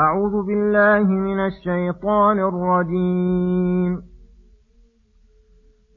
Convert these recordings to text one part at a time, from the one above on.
أعوذ بالله من الشيطان الرجيم.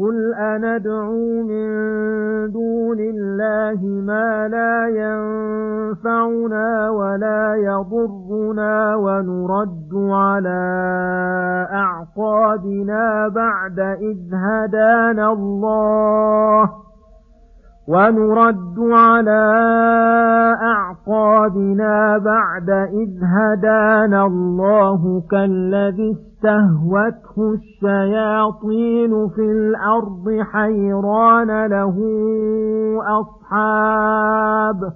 قل أندعو من دون الله ما لا ينفعنا ولا يضرنا ونرد على أعقابنا بعد إذ هدانا الله ونرد على أعقابنا بعد إذ هدانا الله كالذي استهوته الشياطين في الأرض حيران له أصحاب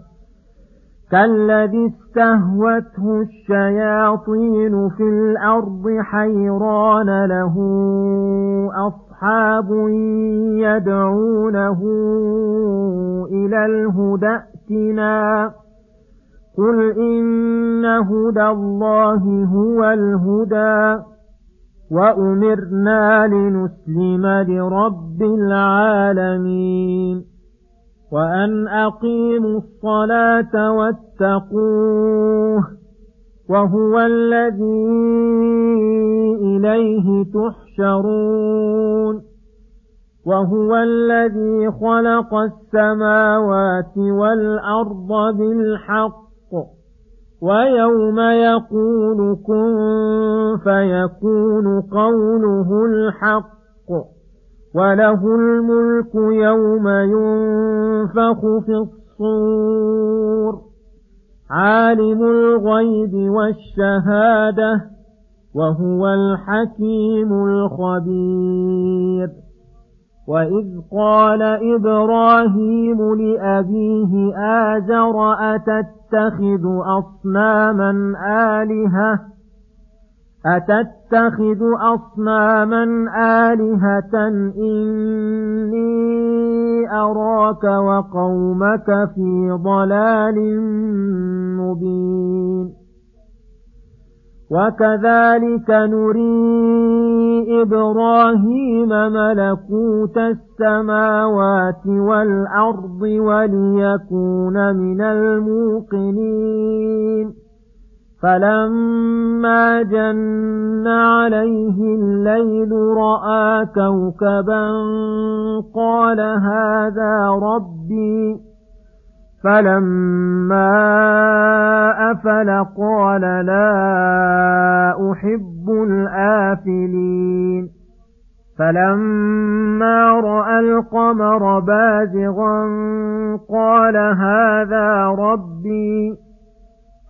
كالذي استهوته الشياطين في الأرض حيران له أصحاب يدعونه إلى الهدى ائتنا. قل إن هدى الله هو الهدى. وأمرنا لنسلم لرب العالمين. وأن أقيموا الصلاة واتقوه وهو الذي إليه تحشرون وهو الذي خلق السماوات والأرض بالحق ويوم يقول كن فيكون قوله الحق وله الملك يوم ينفخ في الصور عالم الغيب والشهادة وهو الحكيم الخبير وإذ قال إبراهيم لأبيه آزر أتتخذ أصناما آلهة أتتخذ أصناما آلهة إني أراك وقومك في ضلال مبين. وكذلك نري إبراهيم ملكوت السماوات والأرض وليكون من الموقنين. فلما جن عليه الليل رأى كوكبا قال هذا ربي فلما أفل قال لا أحب الآفلين فلما رأى القمر بازغا قال هذا ربي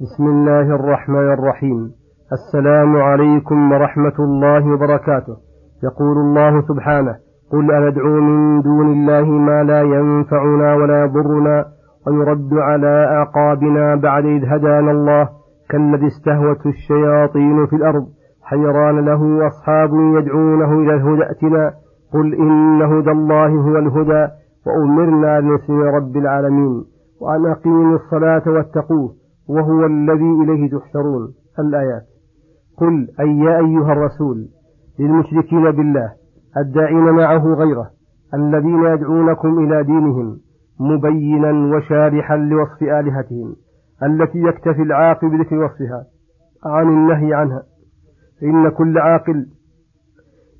بسم الله الرحمن الرحيم. السلام عليكم ورحمة الله وبركاته. يقول الله سبحانه قل أندعو من دون الله ما لا ينفعنا ولا يضرنا ويرد على أعقابنا بعد إذ هدانا الله كالذي استهوته الشياطين في الأرض. حيران له أصحاب يدعونه إلى الهدى ائتنا. قل إن هدى الله هو الهدى وأمرنا لنسلم رب العالمين. وأن أقيموا الصلاة واتقوه. وهو الذي إليه تحشرون الآيات. قل أي يا أيها الرسول للمشركين بالله الداعين معه غيره الذين يدعونكم إلى دينهم مبينا وشارحا لوصف آلهتهم التي يكتفي العاقل بذكر وصفها عن النهي عنها. فإن كل عاقل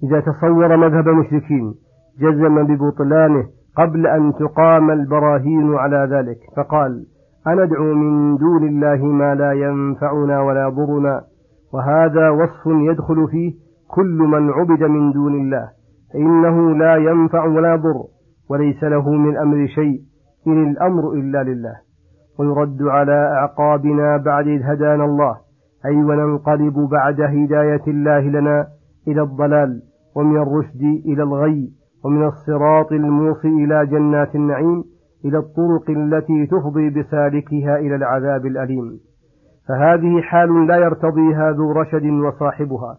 إذا تصور مذهب المشركين جزم ببطلانه قبل أن تقام البراهين على ذلك فقال أندعو من دون الله ما لا ينفعنا ولا يضرنا وهذا وصف يدخل فيه كل من عبد من دون الله فإنه لا ينفع ولا يضر وليس له من أمر شيء إن الأمر إلا لله. ويرد على أعقابنا بعد إذ هدانا الله أي وننقلب بعد هداية الله لنا إلى الضلال ومن الرشد إلى الغي ومن الصراط الموصي إلى جنات النعيم إلى الطرق التي تفضي بسالكها إلى العذاب الأليم. فهذه حال لا يرتضيها ذو رشد وصاحبها.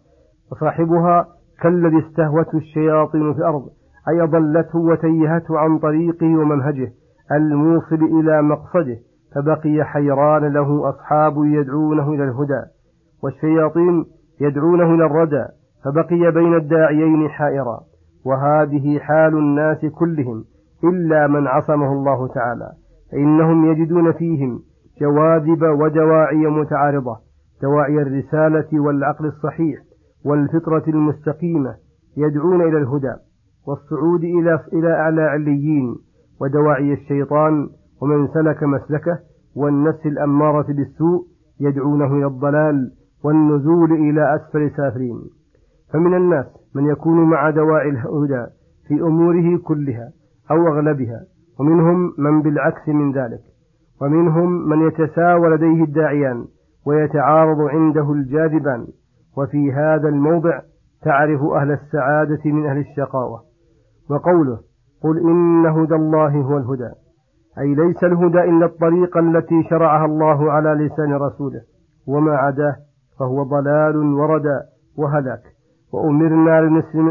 وصاحبها كالذي استهوته الشياطين في الأرض أي أضلته وتيهته عن طريقه ومنهجه الموصل إلى مقصده فبقي حيران له أصحاب يدعونه إلى الهدى. والشياطين يدعونه إلى الردى فبقي بين الداعيين حائرا. وهذه حال الناس كلهم إلا من عصمه الله تعالى. فإنهم يجدون فيهم جواذب ودواعي متعارضة دواعي الرسالة والعقل الصحيح والفطرة المستقيمة يدعون إلى الهدى والصعود إلى إلى أعلى عليين ودواعي الشيطان ومن سلك مسلكه والنفس الأمارة بالسوء يدعونه إلى الضلال والنزول إلى أسفل سافلين. فمن الناس من يكون مع دواعي الهدى في أموره كلها أو أغلبها ومنهم من بالعكس من ذلك ومنهم من يتساوى لديه الداعيان ويتعارض عنده الجاذبان وفي هذا الموضع تعرف أهل السعادة من أهل الشقاوة. وقوله قل إن هدى الله هو الهدى أي ليس الهدى إلا الطريقة التي شرعها الله على لسان رسوله وما عداه فهو ضلال وردى وهلاك وأمرنا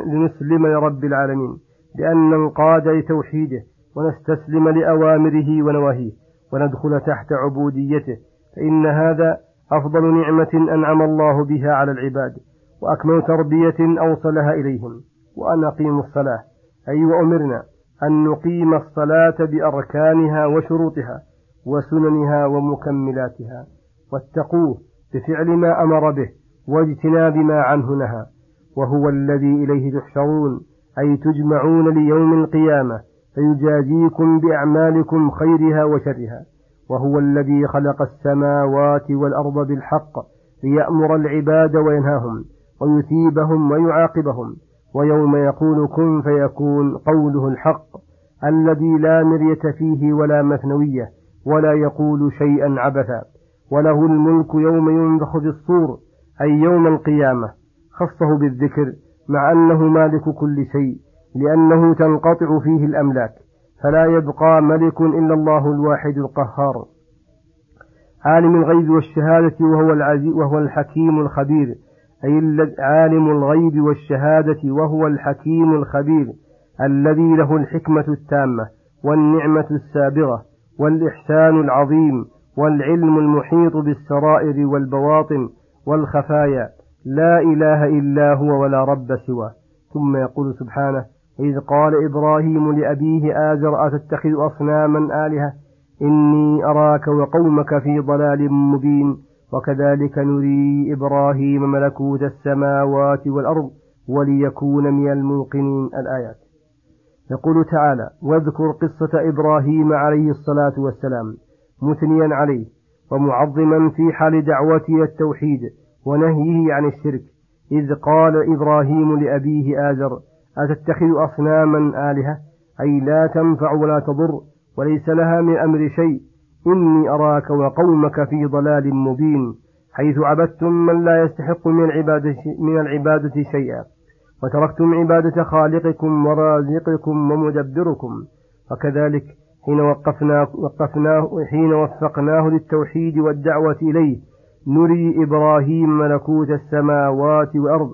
لنسلم لرب العالمين. لأن ننقاد لتوحيده ونستسلم لأوامره ونواهيه وندخل تحت عبوديته فإن هذا أفضل نعمة أنعم الله بها على العباد وأكمل تربية أوصلها إليهم وأن أقيموا الصلاة. أي وأمرنا أن نقيم الصلاة بأركانها وشروطها وسننها ومكملاتها. واتقوه بفعل ما أمر به واجتناب ما عنه نهى وهو الذي إليه تحشرون. أي تجمعون ليوم القيامة فيجازيكم بأعمالكم خيرها وشرها وهو الذي خلق السماوات والأرض بالحق ليأمر العباد وينهاهم ويثيبهم ويعاقبهم ويوم يقول كن فيكون قوله الحق الذي لا مرية فيه ولا مثنوية ولا يقول شيئا عبثا وله الملك يوم ينفخ في الصور أي يوم القيامة خصه بالذكر مع أنه مالك كل شيء لأنه تنقطع فيه الأملاك فلا يبقى ملك إلا الله الواحد القهار. عالم الغيب والشهادة وهو العزيز وهو الحكيم الخبير أي عالم الغيب والشهادة وهو الحكيم الخبير الذي له الحكمة التامة والنعمة السابغة والإحسان العظيم والعلم المحيط بالسرائر والبواطن والخفايا. لا إله إلا هو ولا رب سواه. ثم يقول سبحانه إذ قال إبراهيم لأبيه آزر أتتخذ أصناما آلهة؟ إني أراك وقومك في ضلال مبين وكذلك نري إبراهيم ملكوت السماوات والأرض وليكون من الموقنين. الآيات. يقول تعالى واذكر قصة إبراهيم عليه الصلاة والسلام مثنيا عليه ومعظما في حال دعوته التوحيد ونهيه عن الشرك. إذ قال إبراهيم لأبيه آزر أتتخذ أصناما آلهة؟ أي لا تنفع ولا تضر وليس لها من أمر شيء. إني أراك وقومك في ضلال مبين حيث عبدتم من لا يستحق من العبادة, من العبادة شيئا. وتركتم عبادة خالقكم ورازقكم ومدبركم. وكذلك حين وقفنا وقفناه حين وفقناه للتوحيد والدعوة إليه نري إبراهيم ملكوت السماوات والأرض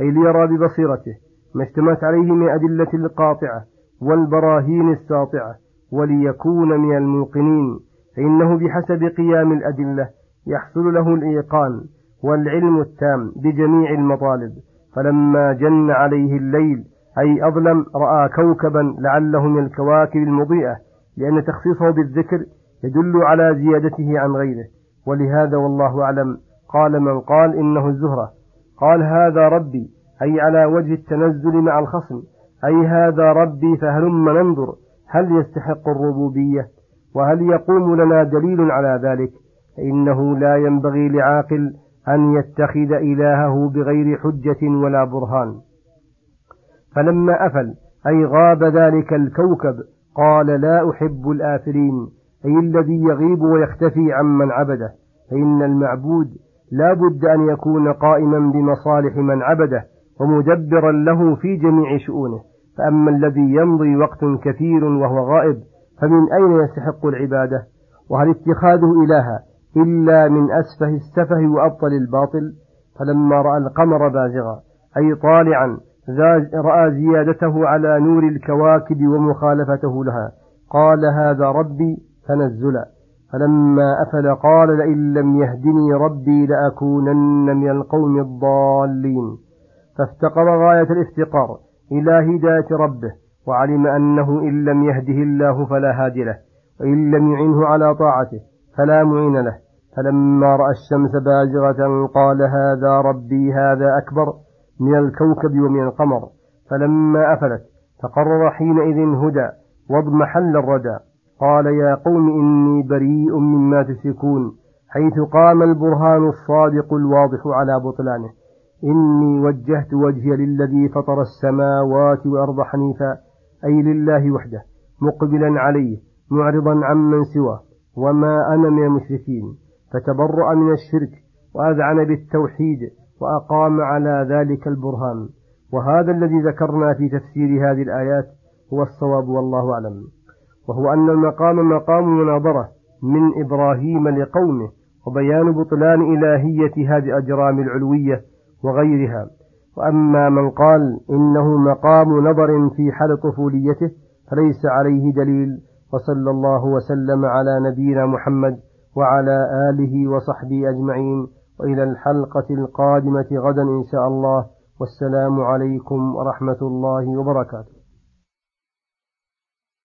أي ليرى ببصيرته ما اشتمت عليه من أدلة القاطعة والبراهين الساطعة وليكون من الموقنين. فإنه بحسب قيام الأدلة يحصل له الإيقان والعلم التام بجميع المطالب. فلما جن عليه الليل أي أظلم رأى كوكبا لعله من الكواكب المضيئة لأن تخصيصه بالذكر يدل على زيادته عن غيره. ولهذا والله أعلم. قال من قال إنه الزهرة. قال هذا ربي أي على وجه التنزل مع الخصم. أي هذا ربي فهلم ننظر هل يستحق الربوبية؟ وهل يقوم لنا دليل على ذلك؟ فإنه لا ينبغي لعاقل أن يتخذ إلهه بغير حجة ولا برهان. فلما أفل أي غاب ذلك الكوكب قال لا أحب الآفلين. أي الذي يغيب ويختفي عمن عبده. فإن المعبود لا بد أن يكون قائما بمصالح من عبده ومدبرا له في جميع شؤونه. فأما الذي يمضي وقت كثير وهو غائب فمن أين يستحق العبادة؟ وهل اتخاذه إلها إلا من أسفه السفه وأبطل الباطل؟ فلما رأى القمر بازغا أي طالعا رأى زيادته على نور الكواكب ومخالفته لها قال هذا ربي تنزلا فلما أفل قال لئن لم يهدني ربي لأكونن من القوم الضالين. فافتقر غاية الافتقار إلى هداية ربه وعلم أنه إن لم يهده الله فلا هادي له وإن لم يعنه على طاعته فلا معين له. فلما رأى الشمس بازغة قال هذا ربي هذا أكبر من الكوكب ومن القمر. فلما أفلت فقرر حينئذ هدى واضمحل الردى قال يا قوم إني بريء مما تشركون حيث قام البرهان الصادق الواضح على بطلانه. إني وجهت وجهي للذي فطر السماوات والأرض حنيفا أي لله وحده مقبلا عليه معرضا عمن سواه وما أنا من المشركين. فتبرأ من الشرك وأذعن بالتوحيد وأقام على ذلك البرهان. وهذا الذي ذكرنا في تفسير هذه الآيات هو الصواب والله أعلم. وهو أن المقام مقام مناظرة من إبراهيم لقومه وبيان بطلان إلهية هذه الأجرام العلوية وغيرها. وأما من قال إنه مقام نظر في حال طفوليته فليس عليه دليل وصلى الله وسلم على نبينا محمد وعلى آله وصحبه أجمعين. وإلى الحلقة القادمة غدا إن شاء الله. والسلام عليكم ورحمة الله وبركاته.